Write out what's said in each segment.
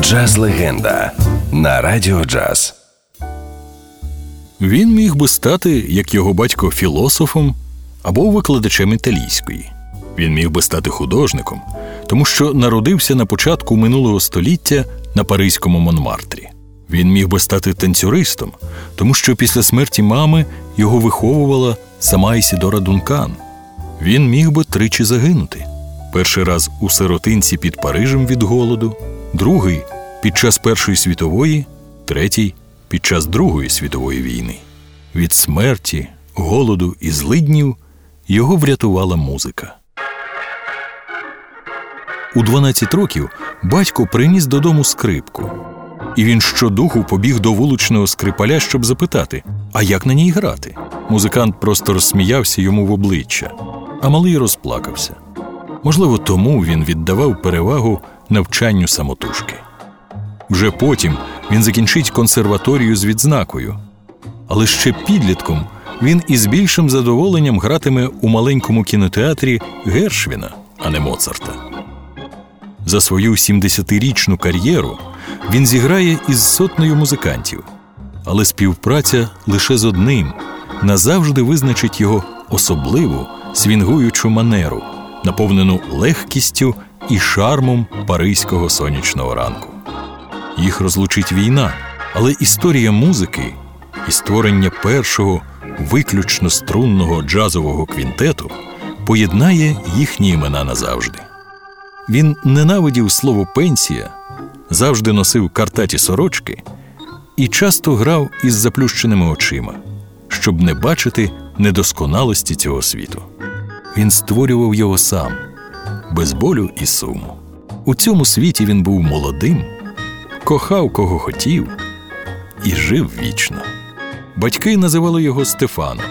Джаз легенда на радіо джаз. Він міг би стати, як його батько, філософом або викладачем італійської. Він міг би стати художником, тому що народився на початку минулого століття на Паризькому Монмартрі. Він міг би стати танцюристом, тому що після смерті мами його виховувала сама Ісідора Дункан. Він міг би тричі загинути. Перший раз у сиротинці під Парижем від голоду, другий під час Першої світової, третій під час Другої світової війни. Від смерті, голоду і злиднів його врятувала музика. У 12 років батько приніс додому скрипку, і він щодуху побіг до вуличного скрипаля, щоб запитати, а як на ній грати. Музикант просто розсміявся йому в обличчя, а малий розплакався. Можливо, тому він віддавав перевагу навчанню самотужки. Вже потім він закінчить консерваторію з відзнакою, але ще підлітком він із більшим задоволенням гратиме у маленькому кінотеатрі Гершвіна, а не Моцарта. За свою 70-річну кар'єру він зіграє із сотнею музикантів, але співпраця лише з одним назавжди визначить його особливу свінгуючу манеру, наповнену легкістю і шармом паризького сонячного ранку. Їх розлучить війна, але історія музики і створення першого виключно струнного джазового квінтету поєднає їхні імена назавжди. Він ненавидів слово пенсія, завжди носив картаті сорочки і часто грав із заплющеними очима, щоб не бачити недосконалості цього світу. Він створював його сам, без болю і суму. У цьому світі він був молодим, кохав кого хотів і жив вічно. Батьки називали його Стефаном.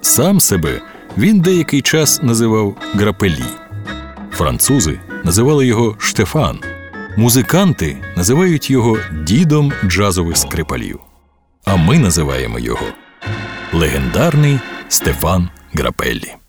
Сам себе він деякий час називав Грапелі. Французи називали його Штефан. Музиканти називають його дідом джазових скрипалів. А ми називаємо його легендарний Стефан Грапеллі.